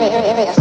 here area, area.